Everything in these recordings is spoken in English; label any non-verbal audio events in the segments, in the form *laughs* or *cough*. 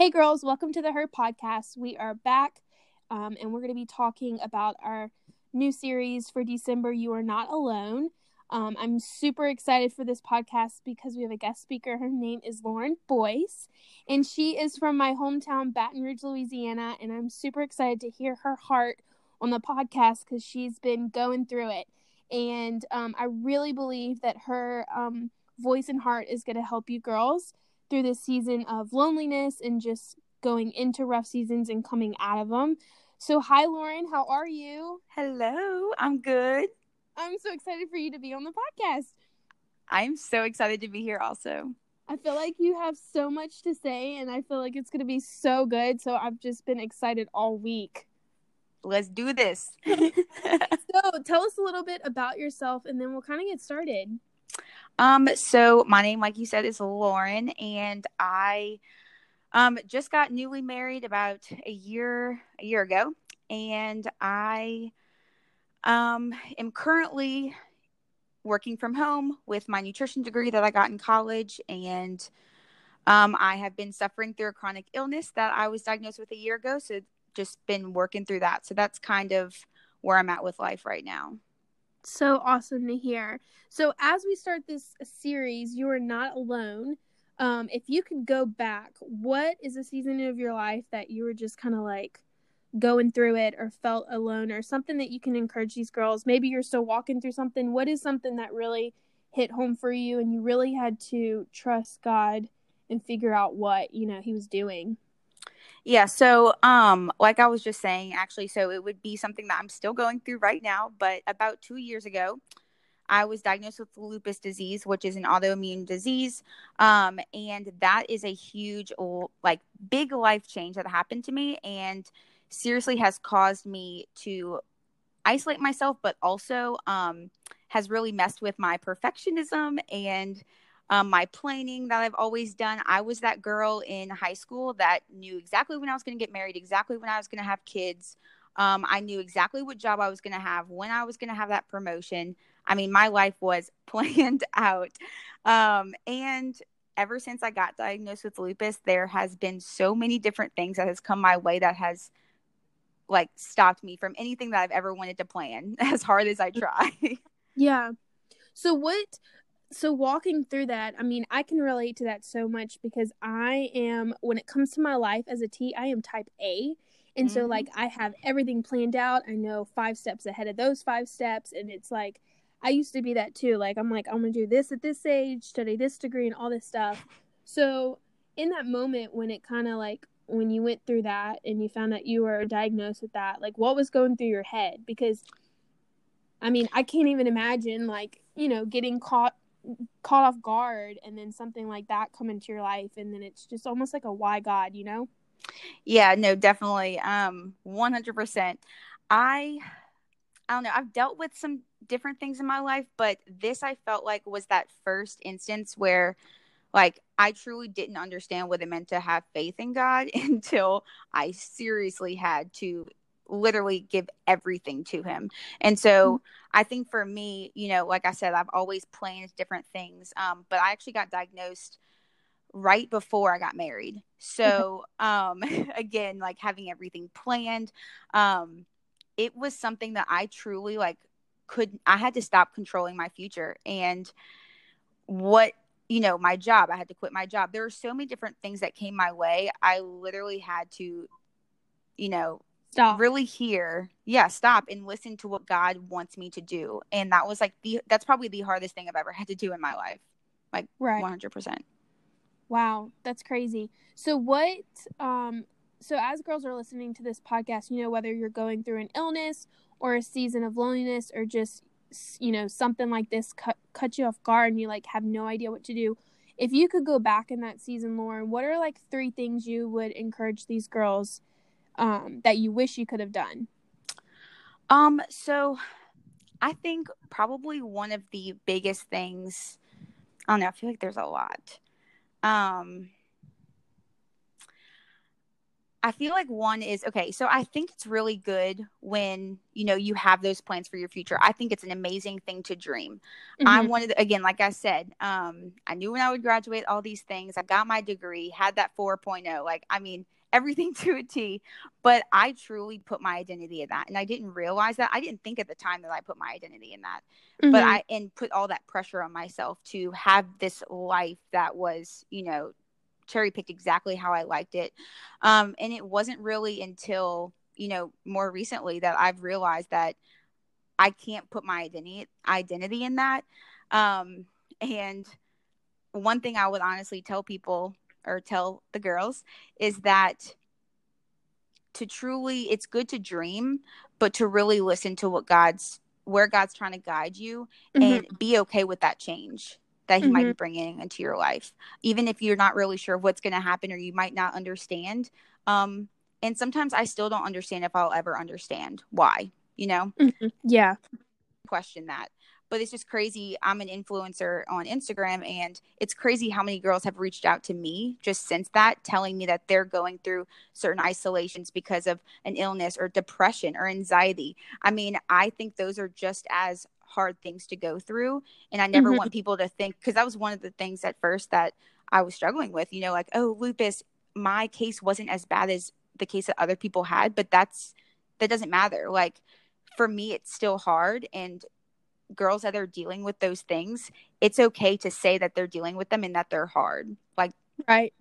Hey, girls, welcome to the Her Podcast. We are back um, and we're going to be talking about our new series for December You Are Not Alone. Um, I'm super excited for this podcast because we have a guest speaker. Her name is Lauren Boyce, and she is from my hometown, Baton Rouge, Louisiana. And I'm super excited to hear her heart on the podcast because she's been going through it. And um, I really believe that her um, voice and heart is going to help you girls through this season of loneliness and just going into rough seasons and coming out of them. So, hi, Lauren. How are you? Hello. I'm good. I'm so excited for you to be on the podcast. I'm so excited to be here also. I feel like you have so much to say, and I feel like it's going to be so good. So, I've just been excited all week. Let's do this. *laughs* *laughs* so, tell us a little bit about yourself, and then we'll kind of get started. Um, so my name, like you said, is Lauren, and I um just got newly married about a year a year ago, and I um am currently working from home with my nutrition degree that I got in college, and um, I have been suffering through a chronic illness that I was diagnosed with a year ago. So just been working through that. So that's kind of where I'm at with life right now. So awesome to hear. So as we start this series, you are not alone. Um, if you could go back, what is a season of your life that you were just kind of like going through it or felt alone or something that you can encourage these girls? Maybe you're still walking through something. What is something that really hit home for you and you really had to trust God and figure out what, you know, he was doing? Yeah, so um like I was just saying actually so it would be something that I'm still going through right now, but about 2 years ago I was diagnosed with lupus disease, which is an autoimmune disease. Um and that is a huge like big life change that happened to me and seriously has caused me to isolate myself but also um has really messed with my perfectionism and um, my planning that I've always done. I was that girl in high school that knew exactly when I was going to get married, exactly when I was going to have kids. Um, I knew exactly what job I was going to have, when I was going to have that promotion. I mean, my life was *laughs* planned out. Um, and ever since I got diagnosed with lupus, there has been so many different things that has come my way that has like stopped me from anything that I've ever wanted to plan *laughs* as hard as I try. yeah. So what so walking through that i mean i can relate to that so much because i am when it comes to my life as a t i am type a. And mm-hmm. so like i have everything planned out. I know five steps ahead of those five steps. And it's like i used to be that too. Like i'm like i'm gonna do this at this age study this degree and all this stuff. So in that moment when it kind of like when you went through that and you found that you were diagnosed with that like what was going through your head? Because i mean i can't even imagine like you know getting caught caught off guard and then something like that come into your life and then it's just almost like a why god you know? Yeah no definitely um 100% i i don't know i've dealt with some different things in my life but this i felt like was that first instance where like i truly didn't understand what it meant to have faith in god *laughs* until i seriously had to literally give everything to him. And so mm-hmm. I think for me, you know, like I said, I've always planned different things. Um, but I actually got diagnosed right before I got married. So um *laughs* again, like having everything planned, um, it was something that I truly like could I had to stop controlling my future and what you know my job i had to quit my job there were so many different things that came my way i literally had to you know stop. really hear yeah stop and listen to what god wants me to do. And that was like the that's probably the hardest thing i've ever had to do in my life. Like right. 100% wow. That's crazy. So what um so as girls are listening to this podcast you know whether you're going through an illness or a season of loneliness or just you know something like this cut cut you off guard and you like have no idea what to do if you could go back in that season lauren what are like three things you would encourage these girls um, that you wish you could have done? Um, so I think probably one of the biggest things, I don't know, I feel like there's a lot. Um, I feel like one is okay. So I think it's really good when you know you have those plans for your future. I think it's an amazing thing to dream. Mm-hmm. I'm one of the again, like I said, um, I knew when I would graduate all these things. I got my degree, had that 4.0. Like I mean, everything *laughs* to a T. But I truly put my identity in that, and I didn't realize that. I didn't think at the time that I put my identity in that, mm-hmm. but I and put all that pressure on myself to have this life that was, you know, cherry picked exactly how I liked it. Um, and it wasn't really until, you know, more recently that I've realized that I can't put my identity identity in that. Um, and one thing I would honestly tell people or tell the girls is that to truly it's good to dream, but to really listen to what God's where God's trying to guide you mm-hmm. and be okay with that change that he mm-hmm. might be mm-hmm. bringing into your life, even if you're not really sure what's going to happen or you might not understand. Um, and sometimes I still don't understand if I'll ever understand why, you know? Mm-hmm. Yeah. Question that. But it's just crazy. I'm an influencer on Instagram, and it's crazy how many girls have reached out to me just since that, telling me that they're going through certain isolations because of an illness or depression or anxiety. I mean, I think those are just as hard things to go through. And I never mm-hmm. want people to think, because that was one of the things at first that I was struggling with, you know, like, oh, lupus, my case wasn't as bad as the case that other people had, but that's, that doesn't matter. Like, for me, it's still hard. And girls that are dealing with those things, it's okay to say that they're dealing with them and that they're hard. Like, right.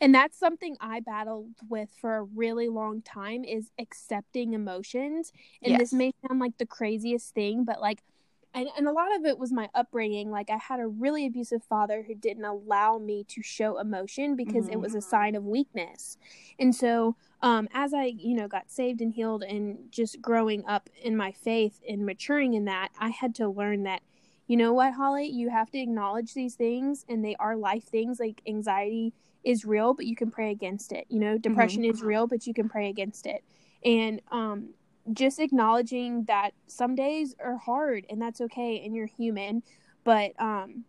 And that's something I battled with for a really long time is accepting emotions. And yes. this may sound like the craziest thing, but like and, and a lot of it was my upbringing. Like i had a really abusive father who didn't allow me to show emotion because mm-hmm. it was a sign of weakness. And so um, as i you know got saved and healed and just growing up in my faith and maturing in that i had to learn that you know what holly? You have to acknowledge these things and they are life things. Like anxiety is real but you can pray against it. You know depression mm-hmm. is real but you can pray against it. And um just acknowledging that some days are hard and that's okay and you're human but um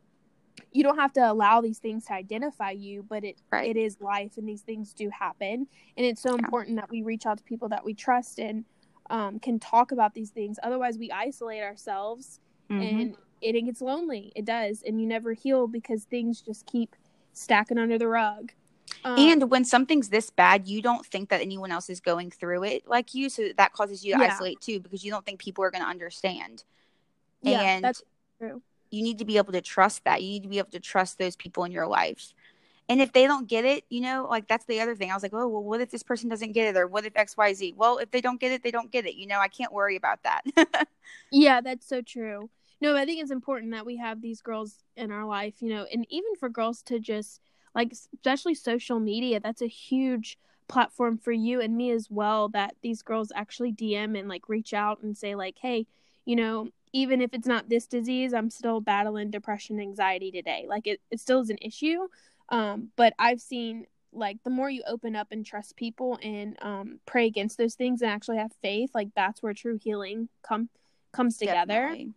you don't have to allow these things to identify you but it right. it is life and these things do happen and it's so yeah. important that we reach out to people that we trust and um, can talk about these things otherwise we isolate ourselves mm-hmm. and it, it gets lonely it does and you never heal because things just keep stacking under the rug um, and when something's this bad, you don't think that anyone else is going through it like you, so that causes you to yeah. isolate too because you don't think people are going to understand. Yeah, and that's true. You need to be able to trust that. You need to be able to trust those people in your life. And if they don't get it, you know, like that's the other thing. I was like, oh, well, what if this person doesn't get it? Or what if XYZ? Well, if they don't get it, they don't get it. You know, I can't worry about that. *laughs* yeah, that's so true. No, I think it's important that we have these girls in our life, you know, and even for girls to just like especially social media that's a huge platform for you and me as well that these girls actually dm and like reach out and say like hey you know even if it's not this disease i'm still battling depression anxiety today. Like it, it still is an issue um, but i've seen like the more you open up and trust people and um, pray against those things and actually have faith like that's where true healing come comes together. Definitely.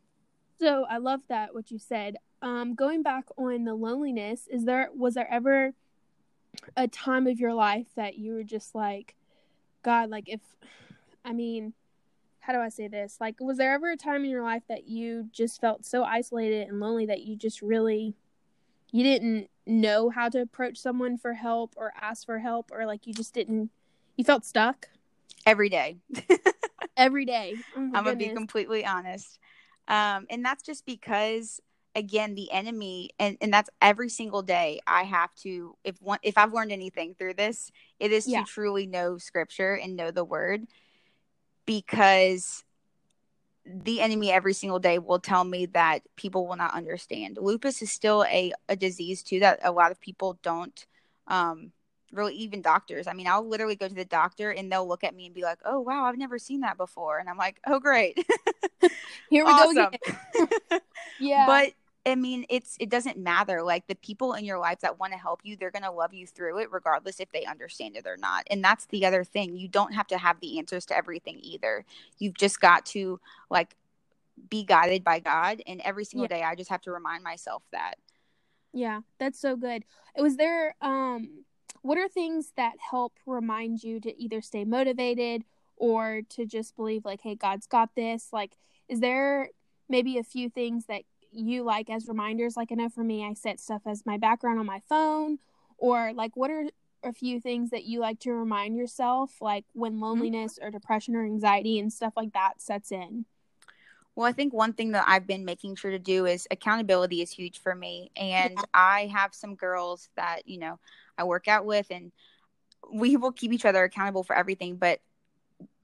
so i love that what you said um, going back on the loneliness, is there was there ever a time of your life that you were just like, God, like if, I mean, how do I say this? Like, was there ever a time in your life that you just felt so isolated and lonely that you just really, you didn't know how to approach someone for help or ask for help or like you just didn't, you felt stuck? Every day. *laughs* Every day. Oh I'm gonna be completely honest. Um, and that's just because again the enemy and and that's every single day i have to if one if i've learned anything through this it is yeah. to truly know scripture and know the word because the enemy every single day will tell me that people will not understand. Lupus is still a, a disease too that a lot of people don't um really even doctors. I mean i'll literally go to the doctor and they'll look at me and be like oh wow i've never seen that before. And i'm like oh great. *laughs* Here we go again. *laughs* yeah. *laughs* But I mean, it's it doesn't matter. Like the people in your life that want to help you, they're going to love you through it regardless if they understand it or not. And that's the other thing. You don't have to have the answers to everything either. You've just got to like be guided by God and every single yeah. day I just have to remind myself that. Yeah, that's so good. It was there um what are things that help remind you to either stay motivated or to just believe like hey god's got this like is there maybe a few things that you like as reminders like i know for me i set stuff as my background on my phone or like what are a few things that you like to remind yourself like when mm-hmm. loneliness or depression or anxiety and stuff like that sets in well, I think one thing that I've been making sure to do is accountability is huge for me. And yeah. I have some girls that, you know, I work out with and we will keep each other accountable for everything. But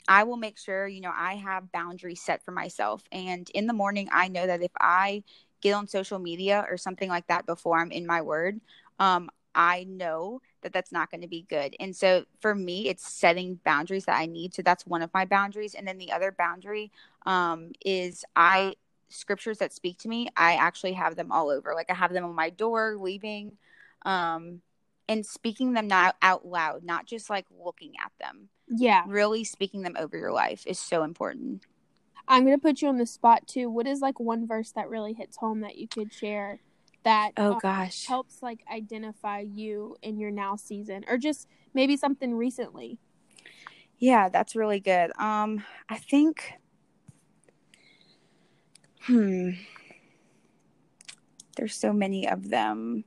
I will make sure, you know, I have boundaries set for myself. And in the morning, I know that if I get on social media or something like that before I'm in my word, um, I know that that's not going to be good. And so for me, it's setting boundaries that I need. So that's one of my boundaries. And then the other boundary um, is I scriptures that speak to me. I actually have them all over. Like I have them on my door, leaving, um, and speaking them not out loud, not just like looking at them. Yeah, really speaking them over your life is so important. I'm gonna put you on the spot too. What is like one verse that really hits home that you could share? that oh um, gosh helps like identify you in your now season or just maybe something recently yeah that's really good um i think hmm there's so many of them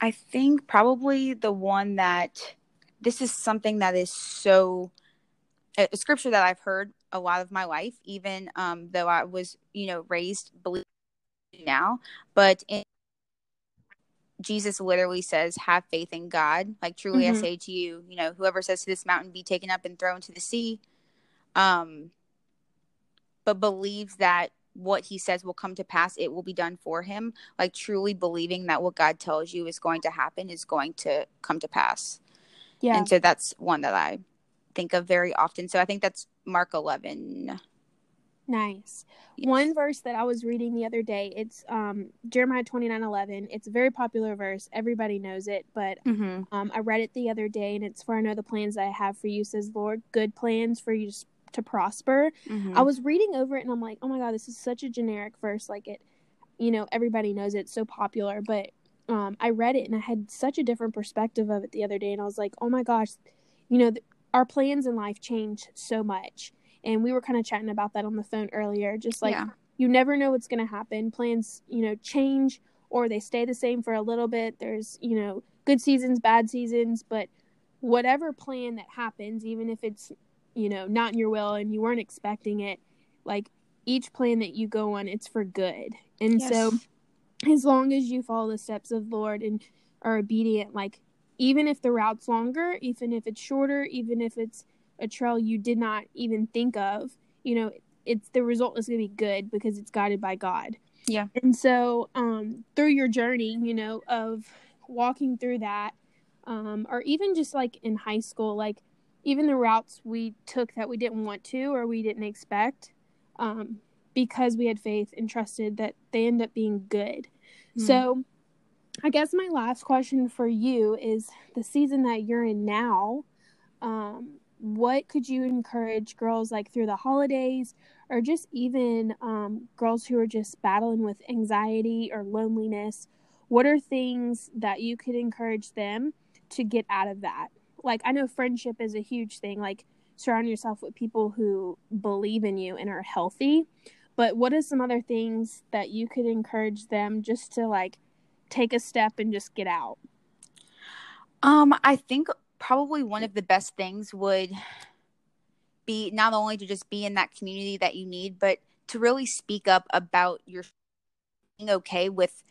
i think probably the one that this is something that is so a scripture that i've heard a lot of my life even um, though i was you know raised believe now, but in, Jesus literally says, "Have faith in God." Like truly, mm-hmm. I say to you, you know, whoever says to this mountain, "Be taken up and thrown to the sea," um, but believes that what he says will come to pass, it will be done for him. Like truly believing that what God tells you is going to happen is going to come to pass. Yeah, and so that's one that I think of very often. So I think that's Mark eleven. Nice. Yes. One verse that I was reading the other day, it's um, Jeremiah twenty nine eleven. It's a very popular verse. Everybody knows it, but mm-hmm. um, I read it the other day, and it's for I know the plans I have for you, says Lord, good plans for you to prosper. Mm-hmm. I was reading over it, and I'm like, oh my God, this is such a generic verse. Like it, you know, everybody knows it, it's so popular, but um, I read it, and I had such a different perspective of it the other day, and I was like, oh my gosh, you know, th- our plans in life change so much and we were kind of chatting about that on the phone earlier just like yeah. you never know what's going to happen plans you know change or they stay the same for a little bit there's you know good seasons bad seasons but whatever plan that happens even if it's you know not in your will and you weren't expecting it like each plan that you go on it's for good and yes. so as long as you follow the steps of lord and are obedient like even if the route's longer even if it's shorter even if it's a trail you did not even think of, you know, it's the result is going to be good because it's guided by God. Yeah. And so, um, through your journey, you know, of walking through that, um, or even just like in high school, like even the routes we took that we didn't want to or we didn't expect, um, because we had faith and trusted that they end up being good. Mm. So, I guess my last question for you is the season that you're in now. Um, what could you encourage girls like through the holidays or just even um, girls who are just battling with anxiety or loneliness what are things that you could encourage them to get out of that like i know friendship is a huge thing like surround yourself with people who believe in you and are healthy. But what are some other things that you could encourage them just to like take a step and just get out? Um i think probably one of the best things would be not only to just be in that community that you need, but to really speak up about your being okay with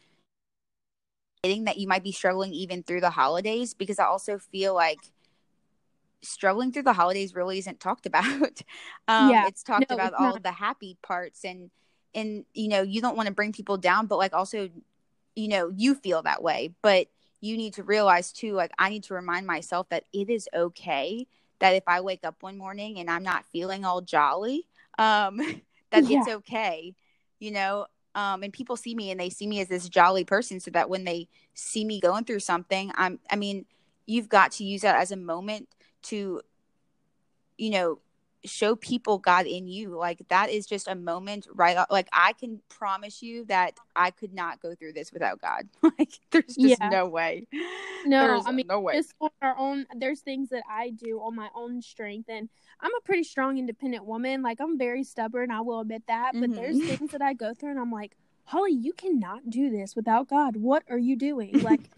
that you might be struggling even through the holidays because I also feel like struggling through the holidays really isn't talked *laughs* about. um, yeah. it's talked no, about it's all the happy parts and and you know you don't want to bring people down but like also you know you feel that way but you need to realize too like i need to remind myself that it is okay that if i wake up one morning and i'm not feeling all jolly um *laughs* that yeah. it's okay you know um and people see me and they see me as this jolly person so that when they see me going through something i'm i mean you've got to use that as a moment to you know show people God in you. Like that is just a moment right like I can promise you that I could not go through this without God. *laughs* like there's just yeah. no way. No, there's I mean no way. Just on our own there's things that I do on my own strength and I'm a pretty strong independent woman. Like I'm very stubborn, I will admit that, but mm-hmm. there's things that I go through and I'm like, "Holly, you cannot do this without God. What are you doing?" *laughs* Like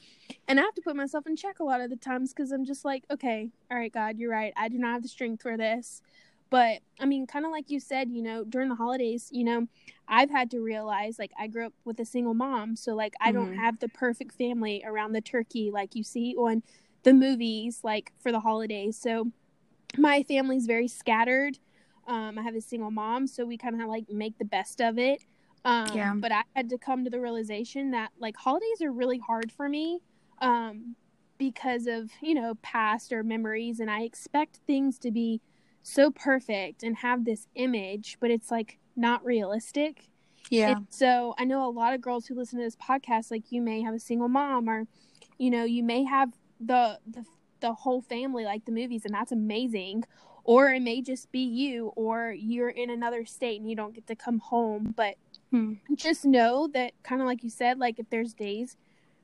and I have to put myself in check a lot of the times cuz I'm just like, "Okay, all right, God, you're right. I do not have the strength for this." But I mean, kind of like you said, you know, during the holidays, you know, I've had to realize like I grew up with a single mom. So, like, I mm-hmm. don't have the perfect family around the turkey like you see on the movies, like for the holidays. So, my family's very scattered. Um, I have a single mom. So, we kind of like make the best of it. Um, yeah. But I had to come to the realization that like holidays are really hard for me. Um, because of you know past or memories and i expect things to be so perfect and have this image, but it's like not realistic. Yeah. And so I know a lot of girls who listen to this podcast, like you may have a single mom or, you know, you may have the the the whole family like the movies and that's amazing or it may just be you or you're in another state and you don't get to come home but hmm. just know that kind of like you said like if there's days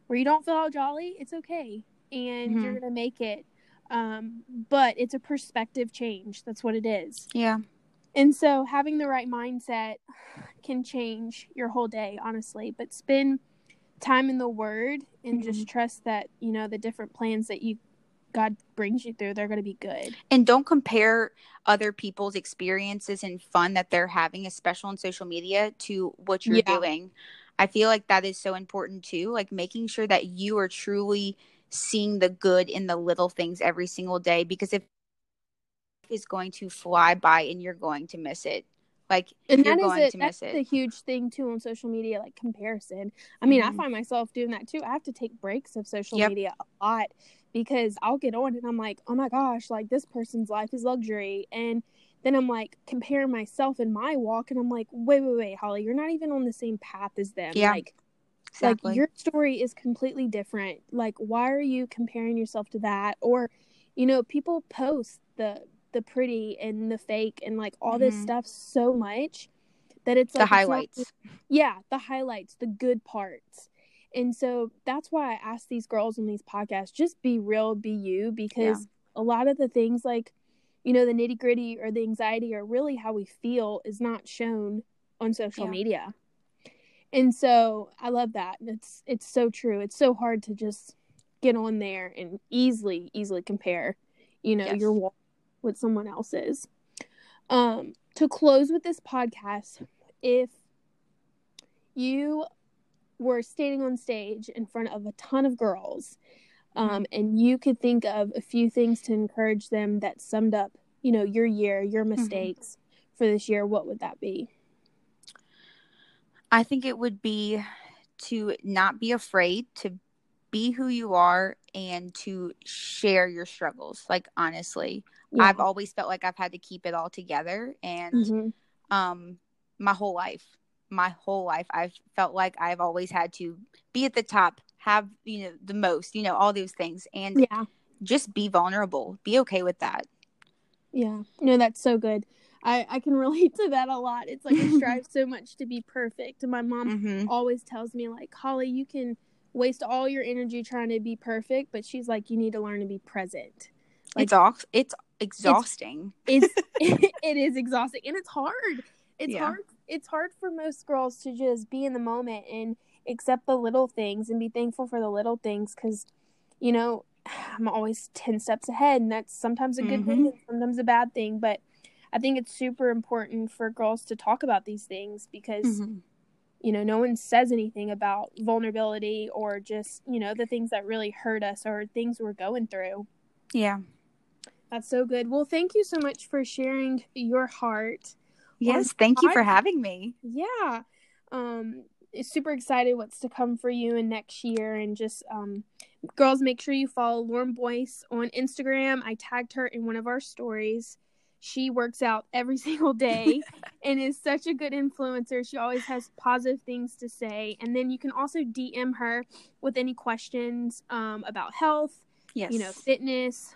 where you don't feel all jolly it's okay and mm-hmm. you're gonna make it um, but it's a perspective change. That's what it is. Yeah. And so having the right mindset can change your whole day, honestly. But spend time in the word and mm-hmm. just trust that, you know, the different plans that you God brings you through, they're going to be good. And don't compare other people's experiences and fun that they're having, especially on social media, to what you're yeah. doing. I feel like that is so important too. Like making sure that you are truly seeing the good in the little things every single day because if is going to fly by and you're going to miss it like and you're going a, to miss it. That's a huge thing too on social media like comparison i mean mm-hmm. i find myself doing that too i have to take breaks of social yep. media a lot because i'll get on and i'm like oh my gosh like this person's life is luxury and then i'm like comparing myself in my walk and i'm like wait wait wait holly you're not even on the same path as them yeah. like Exactly. Like your story is completely different. Like why are you comparing yourself to that? Or, you know, people post the the pretty and the fake and like all mm-hmm. this stuff so much that it's like the highlights. Not, yeah, the highlights, the good parts. And so that's why I ask these girls in these podcasts, just be real, be you, because yeah. a lot of the things like, you know, the nitty gritty or the anxiety or really how we feel is not shown on social yeah. media and so i love that it's it's so true it's so hard to just get on there and easily easily compare you know yes. your walk with someone else's um to close with this podcast if you were standing on stage in front of a ton of girls um, and you could think of a few things to encourage them that summed up you know your year your mm-hmm. mistakes mm-hmm. for this year what would that be I think it would be to not be afraid to be who you are and to share your struggles. Like honestly, yeah. I've always felt like I've had to keep it all together and mm-hmm. um my whole life. My whole life I've felt like I've always had to be at the top, have, you know, the most, you know, all those things and yeah. just be vulnerable. Be okay with that. Yeah. No, that's so good. I, I can *laughs* relate to that a lot. It's like I *laughs* strive so much to be perfect. And my mom mm-hmm. always tells me, like, Holly, you can waste all your energy trying to be perfect, but she's like, you need to learn to be present. Like, it's off. It's exhausting. It's, it's *laughs* it is exhausting, and it's hard. It's yeah. hard. It's hard for most girls to just be in the moment and accept the little things and be thankful for the little things because, you know, *sighs* I'm always ten steps ahead, and that's sometimes a good mm-hmm. thing, sometimes a bad thing, but I think it's super important for girls to talk about these things because mm-hmm. you know, no one says anything about vulnerability or just, you know, the things that really hurt us or things we're going through. Yeah. That's so good. Well, thank you so much for sharing your heart. Yes, thank you for having me. Yeah. Um super excited what's to come for you in next year and just um girls make sure you follow Lauren Boyce on Instagram. I tagged her in one of our stories she works out every *laughs* single day *laughs* and is such a good influencer. She always has positive things to say. And then you can also DM her with any questions um, about health, yes. you know, fitness,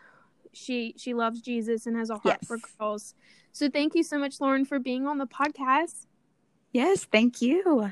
she she loves Jesus and has a heart yes. for girls. So thank you so much, Lauren, for being on the podcast. Yes, thank you.